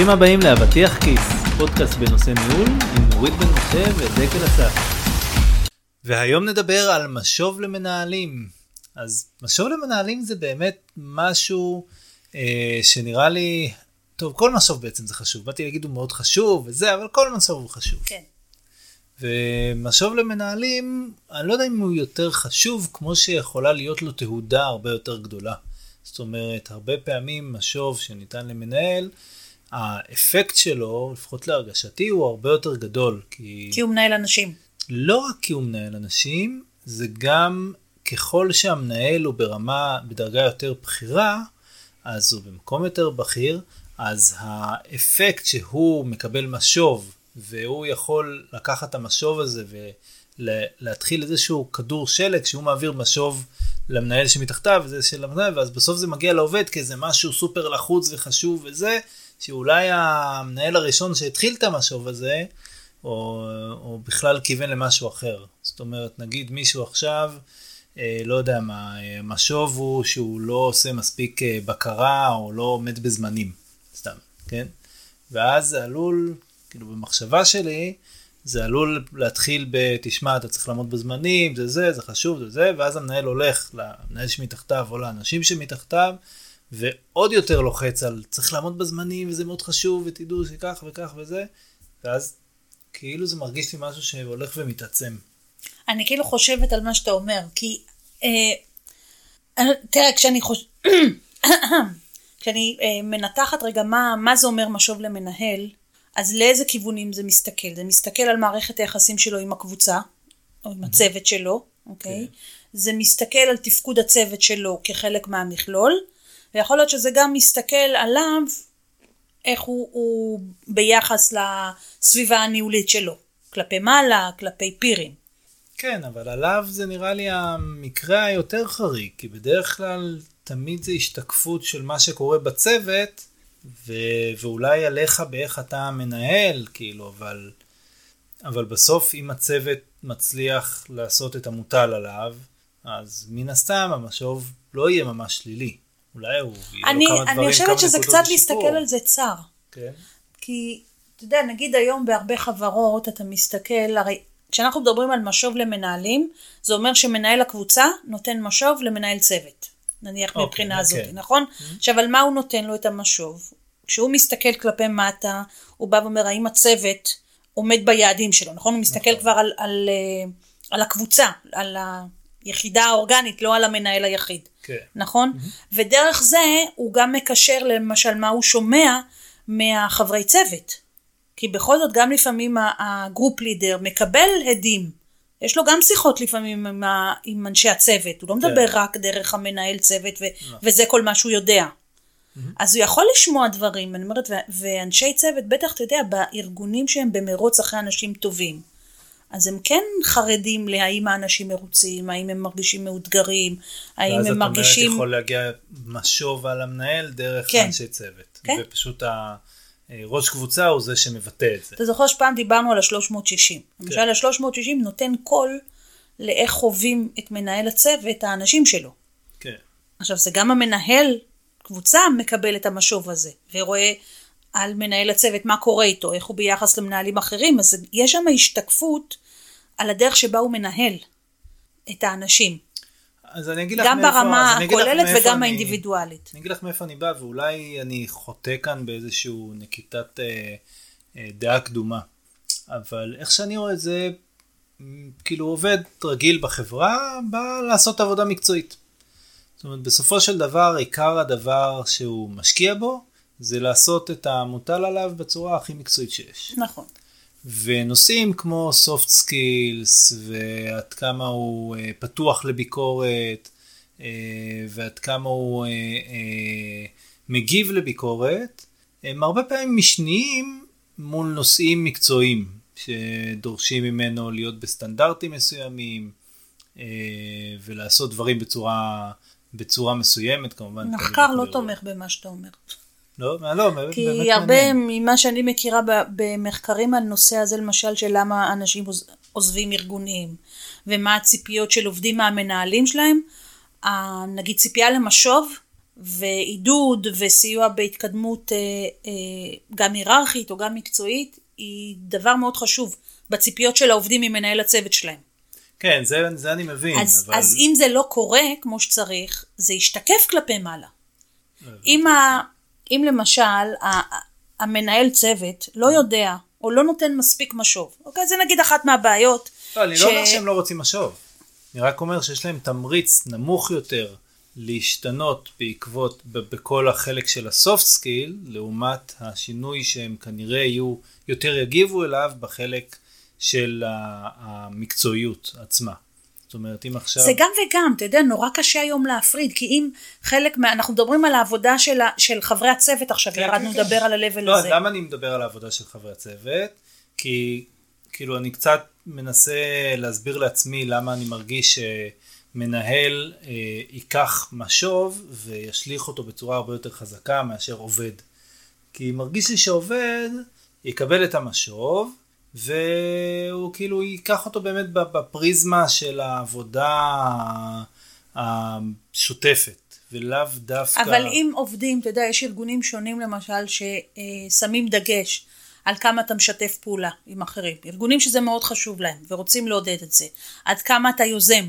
ברוכים הבאים לאבטיח כיס, פודקאסט בנושא ניהול עם נורית בן משה ודקל אסף. והיום נדבר על משוב למנהלים. אז משוב למנהלים זה באמת משהו אה, שנראה לי, טוב כל משוב בעצם זה חשוב, באתי להגיד הוא מאוד חשוב וזה, אבל כל משוב הוא חשוב. כן. ומשוב למנהלים, אני לא יודע אם הוא יותר חשוב, כמו שיכולה להיות לו תהודה הרבה יותר גדולה. זאת אומרת, הרבה פעמים משוב שניתן למנהל, האפקט שלו, לפחות להרגשתי, הוא הרבה יותר גדול. כי, כי הוא מנהל אנשים. לא רק כי הוא מנהל אנשים, זה גם ככל שהמנהל הוא ברמה, בדרגה יותר בכירה, אז הוא במקום יותר בכיר, אז האפקט שהוא מקבל משוב, והוא יכול לקחת את המשוב הזה ולהתחיל איזשהו כדור שלג שהוא מעביר משוב למנהל שמתחתיו, וזה של המנהל, ואז בסוף זה מגיע לעובד כאיזה משהו סופר לחוץ וחשוב וזה, שאולי המנהל הראשון שהתחיל את המשוב הזה, או, או בכלל כיוון למשהו אחר. זאת אומרת, נגיד מישהו עכשיו, אה, לא יודע מה, המשוב הוא שהוא לא עושה מספיק אה, בקרה, או לא עומד בזמנים, סתם, כן? ואז זה עלול, כאילו במחשבה שלי, זה עלול להתחיל ב, תשמע, אתה צריך לעמוד בזמנים, זה זה, זה חשוב, זה זה, ואז המנהל הולך למנהל שמתחתיו או לאנשים שמתחתיו, ועוד יותר לוחץ על צריך לעמוד בזמנים, וזה מאוד חשוב, ותדעו שכך וכך וזה, ואז כאילו זה מרגיש לי משהו שהולך ומתעצם. אני כאילו חושבת על מה שאתה אומר, כי אה, תראה, כשאני חושבת, כשאני אה, מנתחת רגע מה, מה זה אומר משוב למנהל, אז לאיזה כיוונים זה מסתכל? זה מסתכל על מערכת היחסים שלו עם הקבוצה, או עם הצוות שלו, אוקיי? Okay. זה מסתכל על תפקוד הצוות שלו כחלק מהמכלול, ויכול להיות שזה גם מסתכל עליו, איך הוא, הוא ביחס לסביבה הניהולית שלו, כלפי מעלה, כלפי פירים. כן, אבל עליו זה נראה לי המקרה היותר חריג, כי בדרך כלל תמיד זה השתקפות של מה שקורה בצוות, ו... ואולי עליך באיך אתה מנהל, כאילו, אבל, אבל בסוף אם הצוות מצליח לעשות את המוטל עליו, אז מן הסתם המשוב לא יהיה ממש שלילי. אולי הוא אני, כמה דברים, אני חושבת שזה קצת לשיפור. להסתכל על זה צר. כן. כי, אתה יודע, נגיד היום בהרבה חברות אתה מסתכל, הרי כשאנחנו מדברים על משוב למנהלים, זה אומר שמנהל הקבוצה נותן משוב למנהל צוות. נניח אוקיי, מבחינה אוקיי. הזאת, נכון? עכשיו, על מה הוא נותן לו את המשוב? כשהוא מסתכל כלפי מטה, הוא בא ואומר, האם הצוות עומד ביעדים שלו, נכון? הוא מסתכל נכון. כבר על, על, אה, על הקבוצה, על היחידה האורגנית, לא על המנהל היחיד. כן. נכון? ודרך זה הוא גם מקשר למשל מה הוא שומע מהחברי צוות. כי בכל זאת גם לפעמים הגרופ לידר מקבל הדים. יש לו גם שיחות לפעמים עם, ה- עם אנשי הצוות, הוא לא מדבר רק דרך המנהל צוות ו- וזה כל מה שהוא יודע. אז הוא יכול לשמוע דברים, אני אומרת, ו- ואנשי צוות, בטח אתה יודע, בארגונים שהם במרוץ אחרי אנשים טובים, אז הם כן חרדים להאם האנשים מרוצים, האם הם מרגישים מאותגרים, האם ואז הם את מרגישים... אומרת יכול להגיע משוב על המנהל דרך כן. אנשי צוות. כן. ופשוט הראש קבוצה הוא זה שמבטא את זה. אתה זוכר שפעם דיברנו על ה-360. למשל ה-360 נותן קול לאיך חווים את מנהל הצוות, האנשים שלו. כן. עכשיו זה גם המנהל קבוצה מקבל את המשוב הזה, ורואה על מנהל הצוות מה קורה איתו, איך הוא ביחס למנהלים אחרים, אז יש שם השתקפות על הדרך שבה הוא מנהל את האנשים. אז אני אגיד לך גם מאיפה, ברמה אגיד לך הכוללת וגם אני- האינדיבידואלית. אני אגיד לך מאיפה אני בא, ואולי אני חוטא כאן באיזשהו נקיטת אה, אה, דעה קדומה. אבל איך שאני רואה את זה, כאילו עובד רגיל בחברה, בא לעשות עבודה מקצועית. זאת אומרת, בסופו של דבר, עיקר הדבר שהוא משקיע בו, זה לעשות את המוטל עליו בצורה הכי מקצועית שיש. נכון. ונושאים כמו soft skills ועד כמה הוא אה, פתוח לביקורת אה, ועד כמה הוא אה, אה, מגיב לביקורת הם הרבה פעמים משניים מול נושאים מקצועיים שדורשים ממנו להיות בסטנדרטים מסוימים אה, ולעשות דברים בצורה, בצורה מסוימת כמובן. מחקר לא. תומך במה שאתה אומר. לא, לא, באמת, כי באמת הרבה מעניין. ממה שאני מכירה במחקרים על נושא הזה, למשל של למה אנשים עוז- עוזבים ארגונים, ומה הציפיות של עובדים מהמנהלים שלהם, נגיד ציפייה למשוב ועידוד וסיוע בהתקדמות אה, אה, גם היררכית או גם מקצועית היא דבר מאוד חשוב בציפיות של העובדים ממנהל הצוות שלהם. כן, זה, זה אני מבין. אז, אבל... אז אם זה לא קורה כמו שצריך, זה ישתקף כלפי מעלה. אם, ה, אם למשל המנהל צוות לא יודע או לא נותן מספיק משוב, אוקיי? זה נגיד אחת מהבעיות. לא, אני ש... לא אומר שהם לא רוצים משוב. אני רק אומר שיש להם תמריץ נמוך יותר להשתנות בעקבות, בכל החלק של ה soft skill, לעומת השינוי שהם כנראה יהיו, יותר יגיבו אליו בחלק של המקצועיות עצמה. זאת אומרת, אם עכשיו... זה גם וגם, אתה יודע, נורא קשה היום להפריד, כי אם חלק מה... אנחנו מדברים על העבודה של, של חברי הצוות עכשיו, כן, ירדנו כן, לדבר כן. על ה-level לא, הזה. לא, למה אני מדבר על העבודה של חברי הצוות? כי כאילו אני קצת מנסה להסביר לעצמי למה אני מרגיש שמנהל אה, ייקח משוב וישליך אותו בצורה הרבה יותר חזקה מאשר עובד. כי מרגיש לי שעובד יקבל את המשוב והוא כאילו ייקח אותו באמת בפריזמה של העבודה השוטפת ולאו דווקא... אבל אם עובדים, אתה יודע, יש ארגונים שונים למשל ששמים דגש על כמה אתה משתף פעולה עם אחרים. ארגונים שזה מאוד חשוב להם ורוצים לעודד את זה. עד כמה אתה יוזם,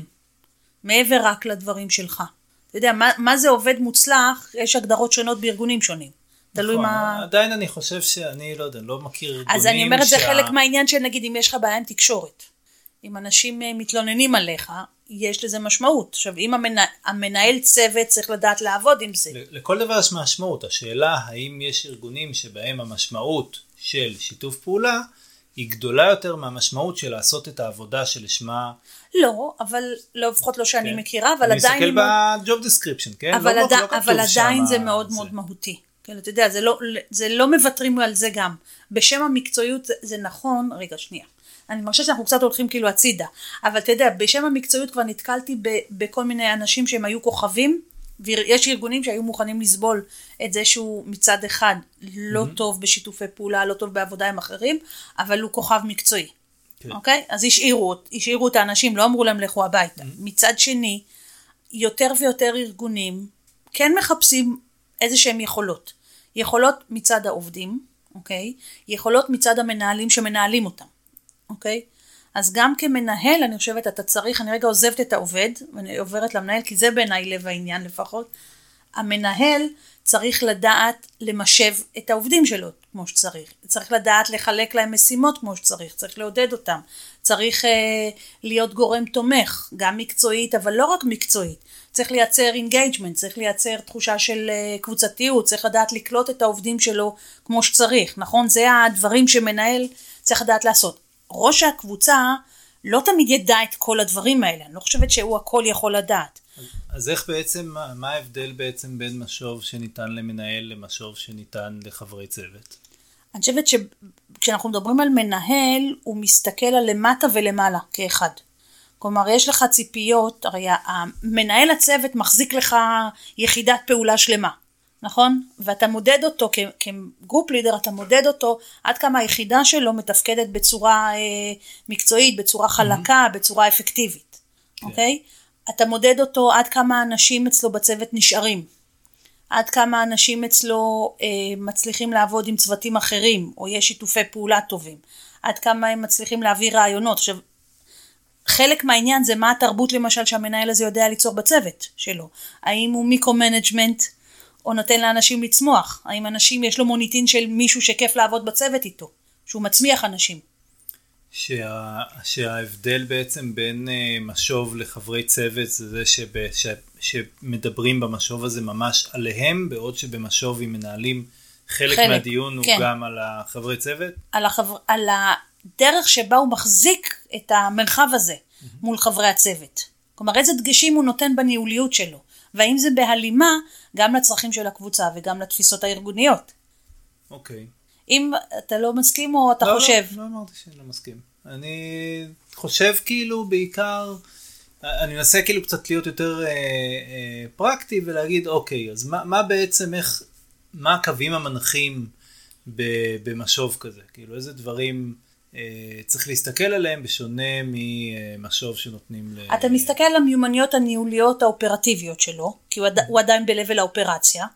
מעבר רק לדברים שלך. אתה יודע, מה, מה זה עובד מוצלח, יש הגדרות שונות בארגונים שונים. תלוי נכון, מה... עדיין אני חושב שאני, לא יודע, לא מכיר ארגונים אז אני אומרת. זה חלק מהעניין של נגיד, אם יש לך בעיה עם תקשורת. אם אנשים אה, מתלוננים עליך, יש לזה משמעות. עכשיו, אם המנה... המנהל צוות צריך לדעת לעבוד עם זה. לכל דבר יש משמעות. השאלה, האם יש ארגונים שבהם המשמעות של שיתוף פעולה היא גדולה יותר מהמשמעות של לעשות את העבודה שלשמה... לא, אבל לא, לפחות לא שאני כן. מכירה, אבל אני עדיין... אני מסתכל ב job description, כן? אבל, לא. לא אבל עדיין זה מאוד זה. מאוד מהותי. כן, אתה יודע, זה לא, זה לא מוותרים על זה גם. בשם המקצועיות זה, זה נכון, רגע, שנייה. אני מרגישה שאנחנו קצת הולכים כאילו הצידה, אבל אתה יודע, בשם המקצועיות כבר נתקלתי ב, בכל מיני אנשים שהם היו כוכבים, ויש ארגונים שהיו מוכנים לסבול את זה שהוא מצד אחד לא mm-hmm. טוב בשיתופי פעולה, לא טוב בעבודה עם אחרים, אבל הוא כוכב מקצועי. כן. אוקיי? אז השאירו, השאירו את האנשים, לא אמרו להם לכו הביתה. Mm-hmm. מצד שני, יותר ויותר ארגונים כן מחפשים איזה שהם יכולות. יכולות מצד העובדים, אוקיי? יכולות מצד המנהלים שמנהלים אותם, אוקיי? אז גם כמנהל אני חושבת אתה צריך, אני רגע עוזבת את העובד ואני עוברת למנהל כי זה בעיניי לב העניין לפחות, המנהל צריך לדעת למשב את העובדים שלו כמו שצריך, צריך לדעת לחלק להם משימות כמו שצריך, צריך לעודד אותם, צריך אה, להיות גורם תומך, גם מקצועית אבל לא רק מקצועית, צריך לייצר engagement, צריך לייצר תחושה של אה, קבוצתיות, צריך לדעת לקלוט את העובדים שלו כמו שצריך, נכון? זה הדברים שמנהל צריך לדעת לעשות. ראש הקבוצה לא תמיד ידע את כל הדברים האלה, אני לא חושבת שהוא הכל יכול לדעת. אז איך בעצם, מה ההבדל בעצם בין משוב שניתן למנהל למשוב שניתן לחברי צוות? אני חושבת שכשאנחנו מדברים על מנהל, הוא מסתכל על למטה ולמעלה כאחד. כלומר, יש לך ציפיות, הרי מנהל הצוות מחזיק לך יחידת פעולה שלמה. נכון? ואתה מודד אותו כגרופ לידר, אתה מודד אותו עד כמה היחידה שלו מתפקדת בצורה אה, מקצועית, בצורה חלקה, mm-hmm. בצורה אפקטיבית, כן. אוקיי? אתה מודד אותו עד כמה אנשים אצלו בצוות נשארים, עד כמה אנשים אצלו אה, מצליחים לעבוד עם צוותים אחרים, או יש שיתופי פעולה טובים, עד כמה הם מצליחים להעביר רעיונות. עכשיו, חלק מהעניין זה מה התרבות למשל שהמנהל הזה יודע ליצור בצוות שלו. האם הוא micro-management, או נותן לאנשים לצמוח? האם אנשים, יש לו מוניטין של מישהו שכיף לעבוד בצוות איתו, שהוא מצמיח אנשים? שה, שההבדל בעצם בין uh, משוב לחברי צוות זה זה שב, ש, שמדברים במשוב הזה ממש עליהם, בעוד שבמשוב אם מנהלים חלק, חלק מהדיון כן. הוא גם על החברי צוות? על, החבר, על הדרך שבה הוא מחזיק את המרחב הזה mm-hmm. מול חברי הצוות. כלומר איזה דגשים הוא נותן בניהוליות שלו. והאם זה בהלימה גם לצרכים של הקבוצה וגם לתפיסות הארגוניות. אוקיי. אם אתה לא מסכים או אתה לא, לא חושב? לא, לא אמרתי שאני לא מסכים. אני חושב כאילו בעיקר, אני מנסה כאילו קצת להיות יותר אה, אה, פרקטי ולהגיד אוקיי, אז מה, מה בעצם, איך, מה הקווים המנחים במשוב כזה? כאילו איזה דברים צריך להסתכל עליהם בשונה ממשוב שנותנים ל... אתה מסתכל על המיומנויות הניהוליות האופרטיביות שלו, כי הוא, עד, הוא עדיין ב-level האופרציה,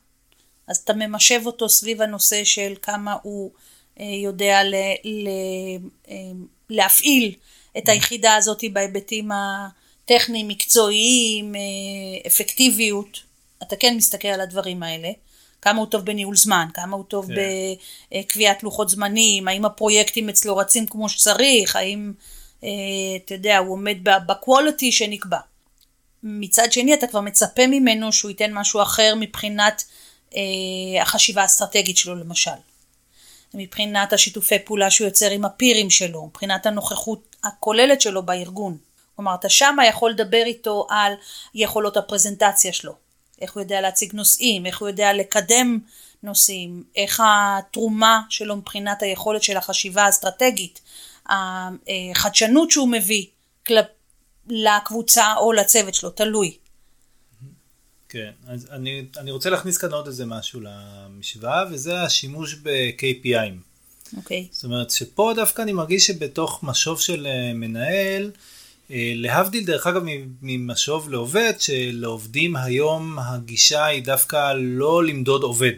אז אתה ממשב אותו סביב הנושא של כמה הוא אה, יודע ל, ל, אה, להפעיל את היחידה הזאת בהיבטים הטכניים, מקצועיים, אה, אפקטיביות. אתה כן מסתכל על הדברים האלה. כמה הוא טוב בניהול זמן, כמה הוא טוב כן. בקביעת לוחות זמנים, האם הפרויקטים אצלו רצים כמו שצריך, האם, אה, אתה יודע, הוא עומד בקוולטי שנקבע. מצד שני, אתה כבר מצפה ממנו שהוא ייתן משהו אחר מבחינת אה, החשיבה האסטרטגית שלו, למשל. מבחינת השיתופי פעולה שהוא יוצר עם הפירים שלו, מבחינת הנוכחות הכוללת שלו בארגון. כלומר, אתה שמה יכול לדבר איתו על יכולות הפרזנטציה שלו, איך הוא יודע להציג נושאים, איך הוא יודע לקדם נושאים, איך התרומה שלו מבחינת היכולת של החשיבה האסטרטגית, החדשנות שהוא מביא. לקבוצה או לצוות שלו, תלוי. כן, אז אני, אני רוצה להכניס כאן עוד איזה משהו למשוואה, וזה השימוש ב-KPI'ים. אוקיי. Okay. זאת אומרת שפה דווקא אני מרגיש שבתוך משוב של אה, מנהל, להבדיל דרך אגב ממשוב לעובד, שלעובדים היום הגישה היא דווקא לא למדוד עובד.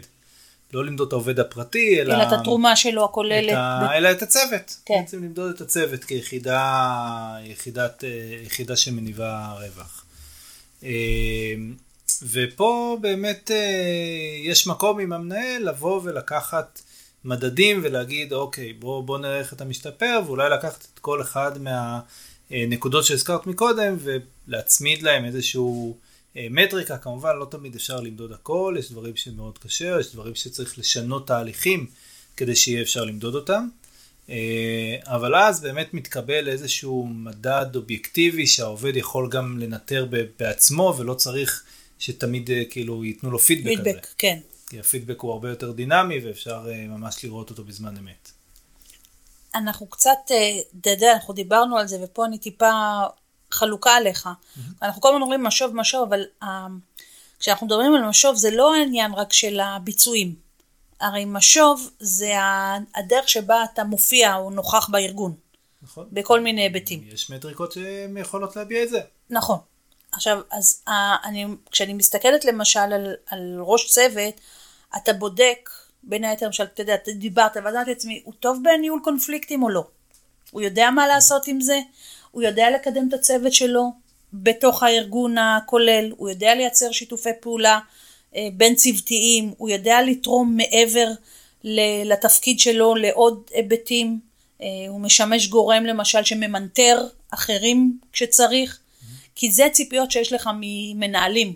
לא למדוד את העובד הפרטי, אלא... אלא את התרומה שלו הכוללת. את ה... ב... אלא את הצוות. כן. בעצם למדוד את הצוות כיחידה יחידת, אה, יחידה שמניבה רווח. ופה באמת יש מקום עם המנהל לבוא ולקחת מדדים ולהגיד אוקיי בוא, בוא נראה איך אתה משתפר ואולי לקחת את כל אחד מהנקודות שהזכרת מקודם ולהצמיד להם איזשהו אה, מטריקה כמובן לא תמיד אפשר למדוד הכל יש דברים שמאוד קשה יש דברים שצריך לשנות תהליכים כדי שיהיה אפשר למדוד אותם אה, אבל אז באמת מתקבל איזשהו מדד אובייקטיבי שהעובד יכול גם לנטר בעצמו ולא צריך שתמיד אה, כאילו ייתנו לו פידבק, פידבק. כן. כי הפידבק הוא הרבה יותר דינמי ואפשר אה, ממש לראות אותו בזמן אמת. אנחנו קצת, אה, אתה יודע, אנחנו דיברנו על זה ופה אני טיפה חלוקה עליך. Mm-hmm. אנחנו כל הזמן אומרים משוב משוב, אבל uh, כשאנחנו מדברים על משוב זה לא העניין רק של הביצועים. הרי משוב זה הדרך שבה אתה מופיע או נוכח בארגון. נכון. בכל מיני היבטים. יש מטריקות שיכולות להביע את זה. נכון. עכשיו, אז uh, אני, כשאני מסתכלת למשל על, על ראש צוות, אתה בודק, בין היתר, למשל, אתה יודע, אתה דיברת, ואז אמרתי לעצמי, הוא טוב בניהול קונפליקטים או לא? הוא יודע מה לעשות עם זה? הוא יודע לקדם את הצוות שלו בתוך הארגון הכולל? הוא יודע לייצר שיתופי פעולה אה, בין צוותיים? הוא יודע לתרום מעבר לתפקיד שלו לעוד היבטים? אה, הוא משמש גורם למשל שממנטר אחרים כשצריך? כי זה ציפיות שיש לך ממנהלים.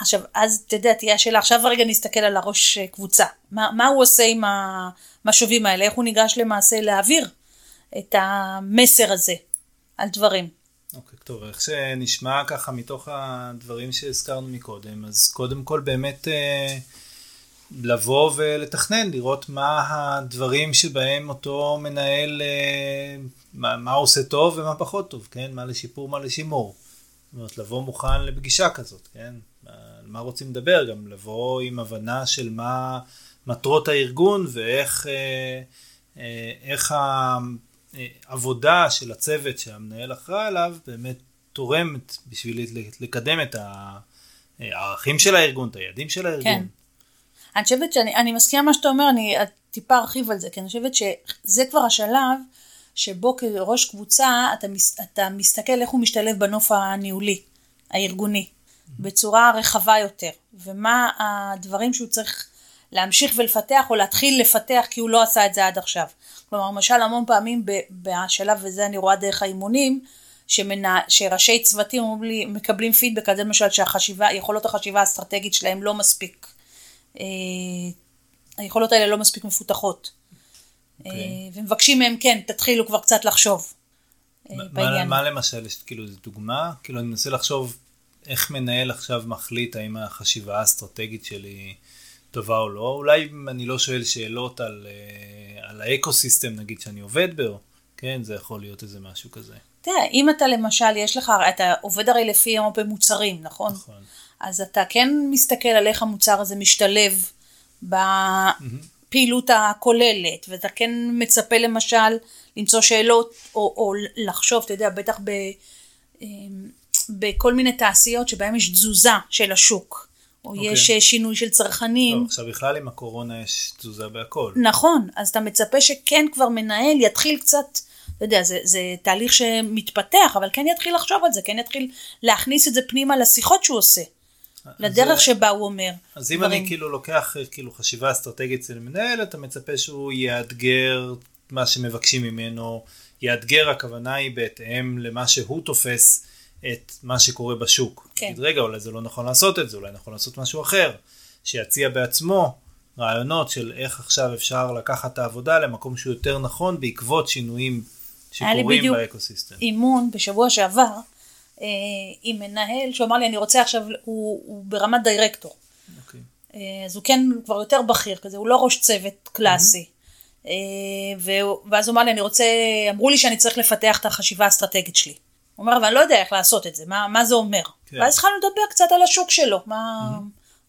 עכשיו, אז אתה יודע, תהיה השאלה, עכשיו רגע נסתכל על הראש אה, קבוצה. מה, מה הוא עושה עם המשובים האלה? איך הוא ניגש למעשה להעביר את המסר הזה על דברים? אוקיי, okay, טוב, איך שנשמע ככה מתוך הדברים שהזכרנו מקודם, אז קודם כל באמת אה, לבוא ולתכנן, לראות מה הדברים שבהם אותו מנהל, אה, מה, מה הוא עושה טוב ומה פחות טוב, כן? מה לשיפור, מה לשימור. זאת אומרת, לבוא מוכן לפגישה כזאת, כן? מה רוצים לדבר, גם לבוא עם הבנה של מה מטרות הארגון ואיך אה, אה, איך העבודה של הצוות שהמנהל אחראי עליו באמת תורמת בשביל לקדם את הערכים של הארגון, את היעדים של הארגון. כן. אני חושבת שאני אני מסכימה מה שאתה אומר, אני טיפה ארחיב על זה, כי אני חושבת שזה כבר השלב שבו כראש קבוצה אתה, אתה מסתכל איך הוא משתלב בנוף הניהולי, הארגוני. בצורה רחבה יותר, ומה הדברים שהוא צריך להמשיך ולפתח או להתחיל לפתח כי הוא לא עשה את זה עד עכשיו. כלומר, למשל המון פעמים בשלב, וזה אני רואה דרך האימונים, שמנע, שראשי צוותים לי, מקבלים פידבק על זה למשל שהחשיבה, יכולות החשיבה האסטרטגית שלהם לא מספיק, אה, היכולות האלה לא מספיק מפותחות. Okay. אה, אוקיי. ומבקשים מהם כן, תתחילו כבר קצת לחשוב אה, בעניין. מה למשל, כאילו דוגמה? כאילו אני מנסה לחשוב איך מנהל עכשיו מחליט האם החשיבה האסטרטגית שלי טובה או לא. אולי אם אני לא שואל שאלות על, אה, על האקו-סיסטם נגיד שאני עובד בו, כן, זה יכול להיות איזה משהו כזה. תראה, אם אתה למשל, יש לך, אתה עובד הרי לפי הרבה מוצרים, נכון? נכון. אז אתה כן מסתכל על איך המוצר הזה משתלב ב... הפעילות הכוללת, ואתה כן מצפה למשל למצוא שאלות, או, או לחשוב, אתה יודע, בטח ב, אמ, בכל מיני תעשיות שבהן יש תזוזה של השוק, או okay. אוקיי. יש אה, שינוי של צרכנים. טוב, עכשיו בכלל עם הקורונה יש תזוזה בהכל. נכון, אז אתה מצפה שכן כבר מנהל יתחיל קצת, אתה יודע, זה, זה תהליך שמתפתח, אבל כן יתחיל לחשוב על זה, כן יתחיל להכניס את זה פנימה לשיחות שהוא עושה. לדרך זה- שבה הוא אומר. אז אם דברים. אני כאילו לוקח אה, כאילו חשיבה אסטרטגית אצל מנהל, אתה מצפה שהוא יאתגר מה שמבקשים ממנו. יאתגר הכוונה היא בהתאם למה שהוא תופס את מה שקורה בשוק. כן. תגיד, רגע, אולי זה לא נכון לעשות את זה, אולי נכון לעשות משהו אחר. שיציע בעצמו רעיונות של איך עכשיו אפשר לקחת את העבודה למקום שהוא יותר נכון בעקבות שינויים היה לי שקורים בדיוק באקוסיסטם. אימון בשבוע שעבר אה, עם מנהל שהוא אמר לי אני רוצה עכשיו, הוא, הוא ברמת דירקטור. אוקיי. אה, אז הוא כן כבר יותר בכיר כזה, הוא לא ראש צוות קלאסי. אה, והוא- ואז הוא אמר לי, אני רוצה, אמרו לי שאני צריך לפתח את החשיבה האסטרטגית שלי. הוא אומר, אבל אני לא יודע איך לעשות את זה, מה, מה זה אומר? כן. ואז התחלנו לדבר קצת על השוק שלו, מה,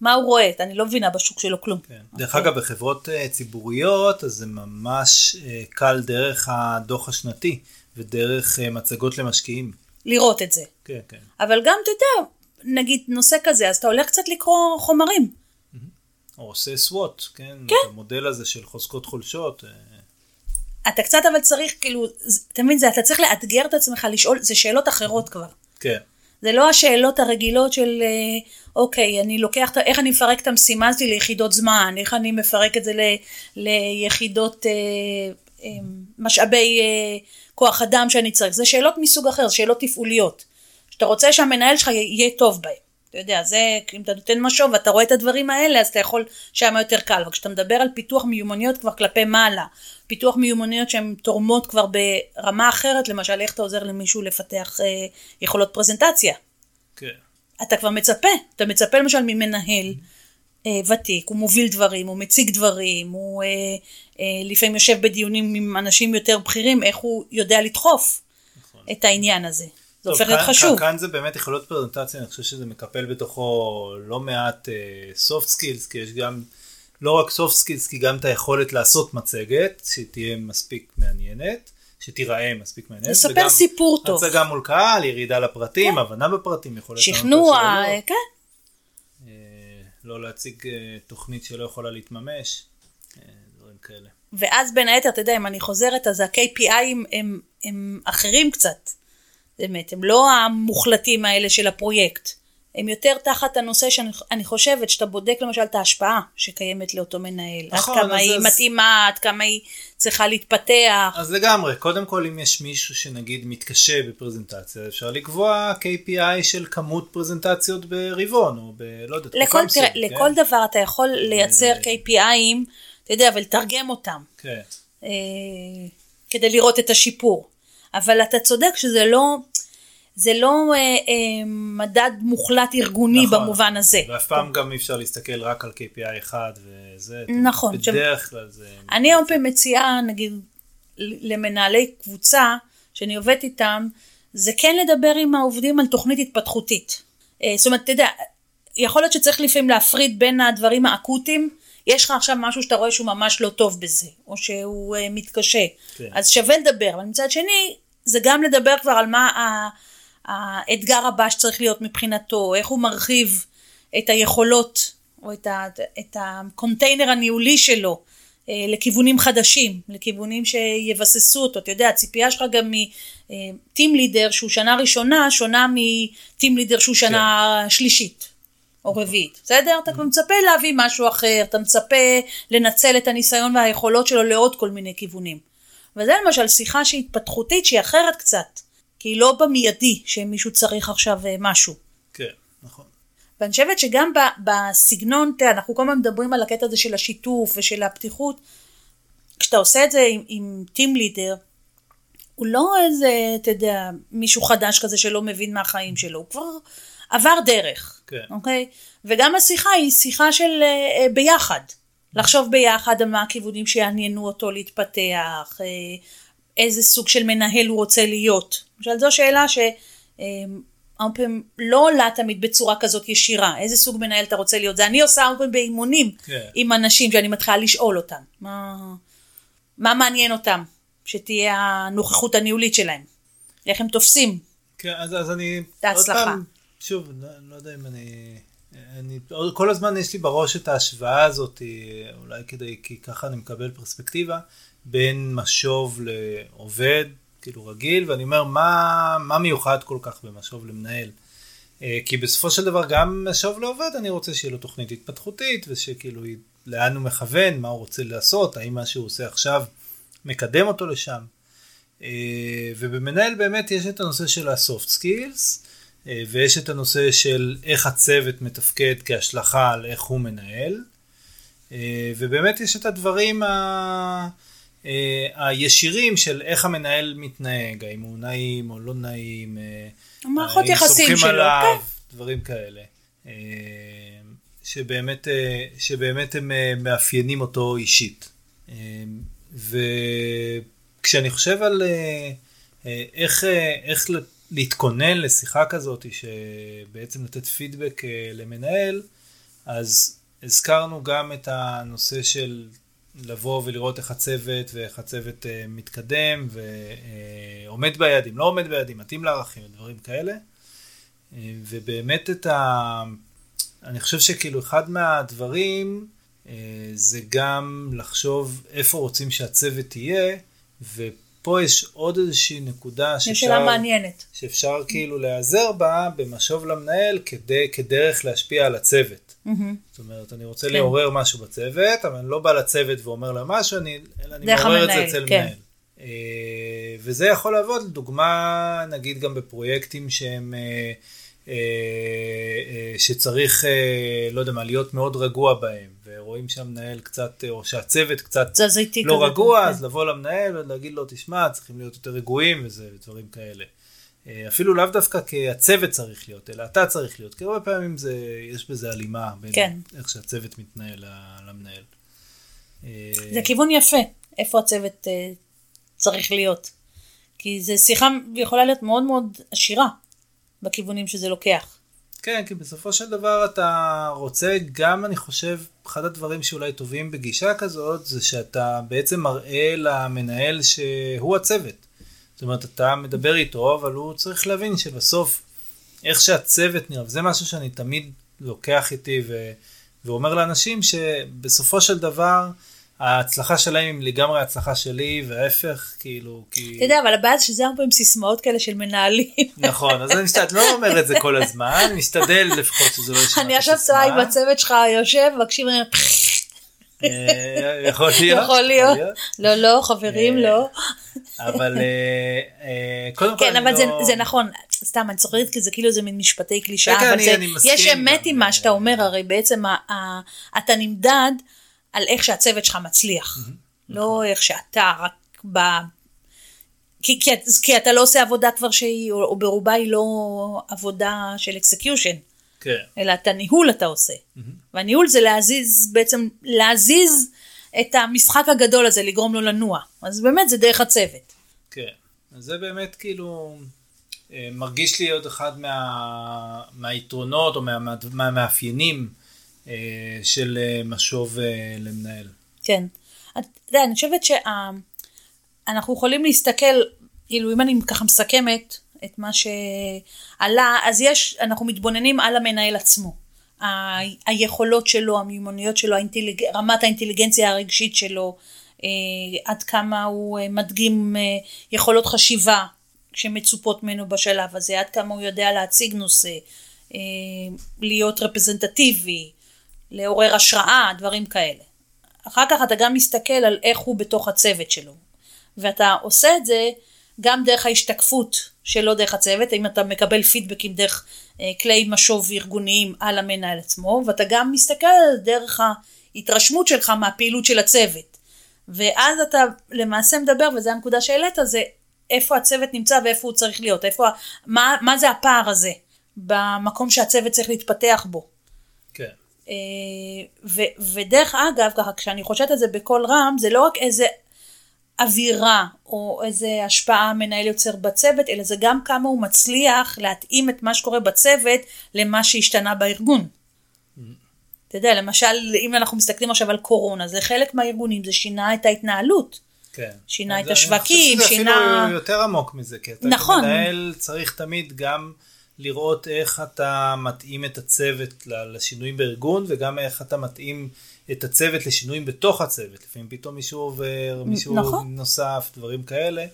מה הוא רואה, אני לא מבינה בשוק שלו כלום. כן. דרך אגב, בחברות אה, ציבוריות, אז זה ממש אה, קל דרך הדוח השנתי ודרך אה, מצגות למשקיעים. לראות את זה. כן, כן. אבל גם, אתה יודע, נגיד נושא כזה, אז אתה הולך קצת לקרוא חומרים. או עושה סוואט, כן? כן. את המודל הזה של חוזקות חולשות. אתה קצת אבל צריך, כאילו, אתה מבין, אתה צריך לאתגר את עצמך, לשאול, זה שאלות אחרות כבר. כן. זה לא השאלות הרגילות של, אה, אוקיי, אני לוקח, איך אני מפרק את המשימה שלי ליחידות זמן, איך אני מפרק את זה ל, ליחידות, אה, אה, משאבי אה, כוח אדם שאני צריך. זה שאלות מסוג אחר, שאלות תפעוליות. שאתה רוצה שהמנהל שלך יהיה טוב בהם. אתה יודע, זה, אם אתה נותן משוב ואתה רואה את הדברים האלה, אז אתה יכול, שם יותר קל. אבל כשאתה מדבר על פיתוח מיומנויות כבר כלפי מעלה, פיתוח מיומנויות שהן תורמות כבר ברמה אחרת, למשל, איך אתה עוזר למישהו לפתח אה, יכולות פרזנטציה. כן. אתה כבר מצפה, אתה מצפה למשל ממנהל אה, ותיק, הוא מוביל דברים, הוא מציג דברים, הוא אה, אה, לפעמים יושב בדיונים עם אנשים יותר בכירים, איך הוא יודע לדחוף נכון. את העניין הזה. זה הופך להיות חשוב. כאן זה באמת יכולות פרזנטציה, אני חושב שזה מקפל בתוכו לא מעט soft skills, כי יש גם, לא רק soft skills, כי גם את היכולת לעשות מצגת, שתהיה מספיק מעניינת, שתיראה מספיק מעניינת. לספר וגם סיפור טוב. הצגה מול קהל, ירידה לפרטים, הבנה בפרטים, יכולת שכנוע. אה, כן. אה, לא להציג תוכנית שלא יכולה להתממש, דברים כאלה. ואז בין היתר, אתה יודע, אם אני חוזרת, אז ה-KPI הם, הם, הם אחרים קצת. באמת, הם לא המוחלטים האלה של הפרויקט. הם יותר תחת הנושא שאני אני חושבת שאתה בודק למשל את ההשפעה שקיימת לאותו מנהל. נכון, עד כמה היא אז- מתאימה, עד כמה היא צריכה להתפתח. אז לגמרי, קודם כל אם יש מישהו שנגיד מתקשה בפרזנטציה, אפשר לקבוע KPI של כמות פרזנטציות ברבעון, או ב... לא יודע, תקופה לכל, תראה, מסוימת, לכל כן? דבר אתה יכול לייצר KPI'ים, אתה יודע, ולתרגם אותם. כן, אה, כדי לראות את השיפור. אבל אתה צודק שזה לא, זה לא אה, אה, מדד מוחלט ארגוני נכון. במובן הזה. ואף פעם גם אי אפשר להסתכל רק על KPI אחד וזה, נכון, בדרך כלל זה... אני הרבה פעמים מציעה, נגיד, למנהלי קבוצה, שאני עובדת איתם, זה כן לדבר עם העובדים על תוכנית התפתחותית. אה, זאת אומרת, אתה יודע, יכול להיות שצריך לפעמים להפריד בין הדברים האקוטיים, יש לך עכשיו משהו שאתה רואה שהוא ממש לא טוב בזה, או שהוא אה, מתקשה, כן. אז שווה לדבר, אבל מצד שני, זה גם לדבר כבר על מה האתגר הבא שצריך להיות מבחינתו, איך הוא מרחיב את היכולות, או את, ה, את הקונטיינר הניהולי שלו, אה, לכיוונים חדשים, לכיוונים שיבססו אותו. אתה יודע, הציפייה שלך גם מטים לידר שהוא שנה ראשונה, שונה מטים לידר שהוא שנה שלישית. או רביעית, בסדר? אתה כבר מצפה להביא משהו אחר, אתה מצפה לנצל את הניסיון והיכולות שלו לעוד כל מיני כיוונים. וזה למשל שיחה שהיא התפתחותית, שהיא אחרת קצת, כי היא לא במיידי שמישהו צריך עכשיו אה, משהו. כן, נכון. ואני חושבת שגם בסגנון, אנחנו כל הזמן מדברים על הקטע הזה של השיתוף ושל הפתיחות. כשאתה עושה את זה עם, עם טים לידר, הוא לא איזה, אתה יודע, מישהו חדש כזה שלא מבין מהחיים שלו, הוא כבר עבר דרך, כן. אוקיי? וגם השיחה היא שיחה של אה, אה, ביחד. לחשוב ביחד על מה הכיוונים שיעניינו אותו להתפתח, אה, איזה סוג של מנהל הוא רוצה להיות. למשל, זו שאלה הרבה פעמים לא עולה תמיד בצורה כזאת ישירה, איזה סוג מנהל אתה רוצה להיות, זה אני עושה הרבה פעמים באימונים כן. עם אנשים שאני מתחילה לשאול אותם, מה, מה מעניין אותם, שתהיה הנוכחות הניהולית שלהם, איך הם תופסים, כן, אז, אז אני... את ההצלחה. שוב, לא, לא יודע אם אני... אני... כל הזמן יש לי בראש את ההשוואה הזאת, אולי כדי, כי ככה אני מקבל פרספקטיבה, בין משוב לעובד, כאילו רגיל, ואני אומר, מה, מה מיוחד כל כך במשוב למנהל? אה, כי בסופו של דבר גם משוב לעובד, אני רוצה שיהיה לו תוכנית התפתחותית, ושכאילו לאן הוא מכוון, מה הוא רוצה לעשות, האם מה שהוא עושה עכשיו מקדם אותו לשם. אה, ובמנהל באמת יש את הנושא של ה-soft skills, ויש את הנושא של איך הצוות מתפקד כהשלכה על איך הוא מנהל, אה, ובאמת יש את הדברים ה... אה, הישירים של איך המנהל מתנהג, האם הוא נעים או לא נעים, אה, המערכות האם יחסים סומכים שלו, עליו, כן. דברים כאלה. אה, שבאמת, אה, שבאמת הם אה, מאפיינים אותו אישית. אה, וכשאני חושב על אה, אה, איך, אה, איך להתכונן לשיחה כזאת, שבעצם לתת פידבק אה, למנהל, אז הזכרנו גם את הנושא של לבוא ולראות איך הצוות ואיך הצוות אה, מתקדם ועומד ביעדים, לא עומד ביעדים, מתאים לערכים ודברים כאלה. אה, ובאמת את ה... אני חושב שכאילו אחד מהדברים אה, זה גם לחשוב איפה רוצים שהצוות יהיה, ופה יש עוד איזושהי נקודה שאפשר, מעניינת. שאפשר כאילו להיעזר בה במשוב למנהל כדי, כדרך להשפיע על הצוות. מהמם. זאת אומרת, אני רוצה כן. לעורר משהו בצוות, אבל אני לא בא לצוות ואומר לה משהו, אני, אלא אני מעורר את זה המנהל, אצל כן. מנהל. אה, וזה יכול לעבוד, לדוגמה, נגיד גם בפרויקטים שהם, אה, אה, שצריך, לא יודע מה, להיות מאוד רגוע בהם, ורואים שהמנהל קצת, או שהצוות קצת לא. רגוע, כן. אז לבוא למנהל ולהגיד לו, תשמע, צריכים להיות יותר רגועים וזה, ודברים כאלה. אה, אפילו לאו דווקא כי הצוות צריך להיות, אלא אתה צריך להיות, כי הרבה פעמים זה, יש בזה הלימה בין כן. איך שהצוות מתנהל למנהל. אה, זה כיוון יפה, איפה הצוות אה, צריך להיות. כי זו שיחה יכולה להיות מאוד מאוד עשירה בכיוונים שזה לוקח. כן, כי בסופו של דבר אתה רוצה, גם אני חושב, אחד הדברים שאולי טובים בגישה כזאת, זה שאתה בעצם מראה למנהל שהוא הצוות. זאת אומרת, אתה מדבר איתו, אבל הוא צריך להבין שבסוף, איך שהצוות נראה, וזה משהו שאני תמיד לוקח איתי ו... ואומר לאנשים שבסופו של דבר, ההצלחה שלהם היא לגמרי ההצלחה שלי, וההפך, כאילו, כי... אתה יודע, אבל הבעיה זה שזה הרבה פעמים סיסמאות כאלה של מנהלים. נכון, אז אני משתדל, לא אומר את זה כל הזמן, אני משתדל לפחות שזה לא יישמע אני עכשיו טועה עם הצוות שלך יושב, מקשיב, אה, יכול להיות. יכול להיות. לא, לא, חברים, אה, לא. אבל אה, קודם כל כן, אבל זה- לא... זה נכון, סתם, אני צוחקת כי זה כאילו זה מין משפטי קלישאה, אבל יש אמת עם מה שאתה אומר, הרי בעצם אתה נמדד על איך שהצוות שלך מצליח, לא איך שאתה רק ב... כי, כי, כי אתה לא עושה עבודה כבר שהיא, או, או ברובה היא לא עבודה של execution, כן, אלא את הניהול אתה עושה. והניהול זה להזיז, בעצם להזיז את המשחק הגדול הזה, לגרום לו לנוע. אז באמת זה דרך הצוות. כן. אז זה באמת כאילו אה, מרגיש לי עוד אחד מה, מהיתרונות או מה, מה, מהמאפיינים אה, של אה, משוב אה, למנהל. כן. אתה יודע, אני חושבת שאנחנו יכולים להסתכל, כאילו אם אני ככה מסכמת את מה שעלה, אז יש, אנחנו מתבוננים על המנהל עצמו. ה- היכולות שלו, המיומנויות שלו, האינטליג... רמת האינטליגנציה הרגשית שלו, אה, עד כמה הוא אה, מדגים אה, יכולות חשיבה שמצופות ממנו בשלב הזה, עד כמה הוא יודע להציג נושא, אה, להיות רפרזנטטיבי, לעורר השראה, דברים כאלה. אחר כך אתה גם מסתכל על איך הוא בתוך הצוות שלו. ואתה עושה את זה גם דרך ההשתקפות שלו דרך הצוות, אם אתה מקבל פידבקים דרך אה, כלי משוב ארגוניים על המנהל עצמו, ואתה גם מסתכל דרך ההתרשמות שלך מהפעילות של הצוות. ואז אתה למעשה מדבר, וזו הנקודה שהעלית, זה איפה הצוות נמצא ואיפה הוא צריך להיות, איפה, מה, מה זה הפער הזה במקום שהצוות צריך להתפתח בו. כן. אה, ו- ודרך אגב, ככה, כשאני חושבת על זה בקול רם, זה לא רק איזה אווירה או איזה השפעה המנהל יוצר בצוות, אלא זה גם כמה הוא מצליח להתאים את מה שקורה בצוות למה שהשתנה בארגון. אתה יודע, למשל, אם אנחנו מסתכלים עכשיו על קורונה, זה חלק מהארגונים, זה שינה את ההתנהלות. כן. שינה אז את השווקים, אני חושב שזה שינה- אפילו יותר עמוק מזה, כי אתה נכון. כמנהל צריך תמיד גם לראות איך אתה מתאים את הצוות לשינויים בארגון, וגם איך אתה מתאים את הצוות לשינויים בתוך הצוות. לפעמים פתאום מישהו עובר, מישהו נכון. נוסף, דברים כאלה.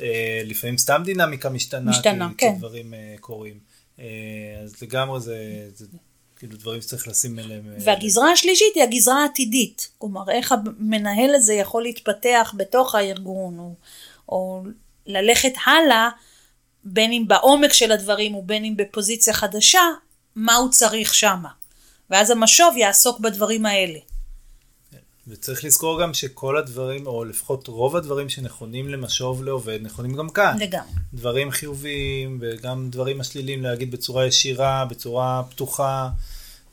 אה, לפעמים סתם דינמיקה משתנה, משתנה, כי, כן. כי דברים אה, קורים. אה, אז לגמרי זה, זה כאילו דברים שצריך לשים אליהם. והגזרה השלישית היא הגזרה העתידית. כלומר, איך המנהל הזה יכול להתפתח בתוך הארגון, או, או ללכת הלאה, בין אם בעומק של הדברים ובין אם בפוזיציה חדשה, מה הוא צריך שמה. ואז המשוב יעסוק בדברים האלה. וצריך לזכור גם שכל הדברים, או לפחות רוב הדברים שנכונים למשוב לעובד, נכונים גם כאן. לגמרי. דברים חיוביים וגם דברים השליליים להגיד בצורה ישירה, בצורה פתוחה,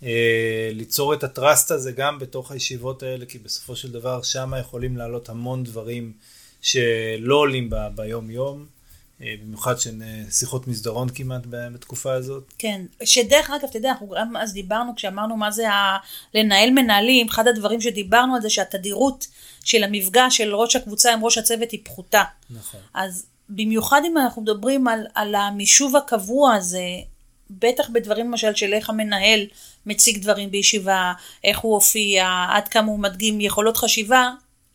אה, ליצור את הטראסט הזה גם בתוך הישיבות האלה, כי בסופו של דבר שם יכולים לעלות המון דברים שלא עולים ב- ביום יום, אה, במיוחד שהן אה, שיחות מסדרון כמעט בתקופה הזאת. כן, שדרך אגב, אתה יודע, אנחנו גם אז דיברנו, כשאמרנו מה זה ה... לנהל מנהלים, אחד הדברים שדיברנו על זה שהתדירות של המפגש של ראש הקבוצה עם ראש הצוות היא פחותה. נכון. אז במיוחד אם אנחנו מדברים על, על המישוב הקבוע הזה, בטח בדברים למשל של איך המנהל מציג דברים בישיבה, איך הוא הופיע, עד כמה הוא מדגים יכולות חשיבה,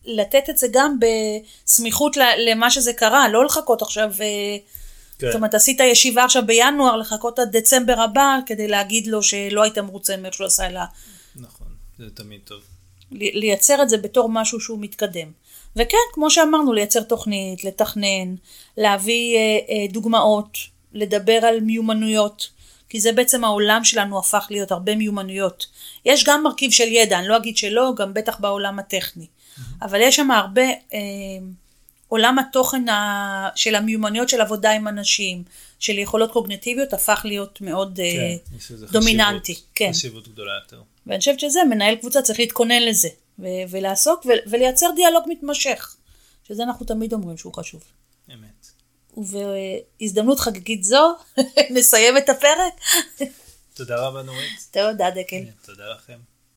לתת את זה גם בסמיכות למה שזה קרה, לא לחכות עכשיו, אה, כן. זאת אומרת עשית ישיבה עכשיו בינואר, לחכות עד דצמבר הבא כדי להגיד לו שלא היית מרוצה מאיך שהוא עשה, אלא נכון, זה תמיד טוב. לי- לייצר את זה בתור משהו שהוא מתקדם. וכן, כמו שאמרנו, לייצר תוכנית, לתכנן, להביא אה, אה, דוגמאות, לדבר על מיומנויות, כי זה בעצם העולם שלנו הפך להיות הרבה מיומנויות. יש גם מרכיב של ידע, אני לא אגיד שלא, גם בטח בעולם הטכני. אבל יש שם הרבה, אה, עולם התוכן ה, של המיומנויות של עבודה עם אנשים, של יכולות קוגנטיביות, הפך להיות מאוד אה, כן, לזה דומיננטי. חשיבות, כן. חשיבות גדולה יותר. ואני חושבת שזה, מנהל קבוצה צריך להתכונן לזה, ו- ולעסוק ו- ולייצר דיאלוג מתמשך, שזה אנחנו תמיד אומרים שהוא חשוב. אמת. ובהזדמנות חגיגית זו, נסיים את הפרק. תודה רבה נורית. תודה, דקל. תודה לכם.